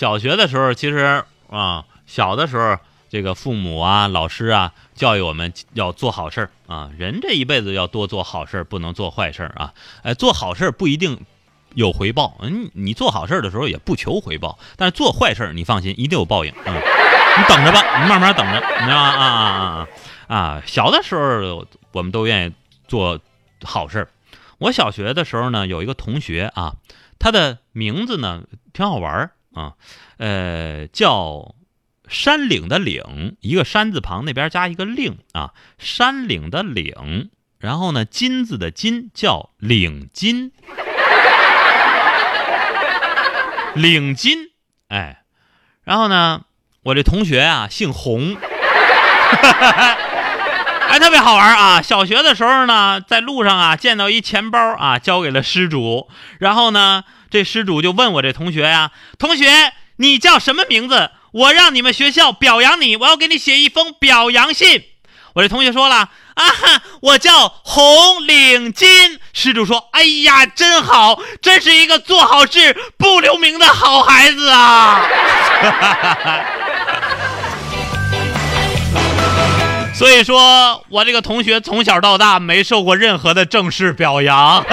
小学的时候，其实啊，小的时候，这个父母啊、老师啊，教育我们要做好事儿啊。人这一辈子要多做好事儿，不能做坏事儿啊。哎，做好事儿不一定有回报，嗯，你做好事儿的时候也不求回报，但是做坏事儿，你放心，一定有报应。嗯，你等着吧，你慢慢等着，你知道吗？啊啊啊啊！啊，小的时候我们都愿意做好事儿。我小学的时候呢，有一个同学啊，他的名字呢挺好玩儿啊，呃，叫山岭的岭，一个山字旁那边加一个令啊，山岭的岭，然后呢金字的金叫领金，领金，哎，然后呢，我这同学啊姓洪。哎，特别好玩啊！小学的时候呢，在路上啊见到一钱包啊，交给了失主。然后呢，这失主就问我这同学呀：“同学，你叫什么名字？我让你们学校表扬你，我要给你写一封表扬信。”我这同学说了：“啊，我叫红领巾。”失主说：“哎呀，真好，真是一个做好事不留名的好孩子啊！” 所以说我这个同学从小到大没受过任何的正式表扬。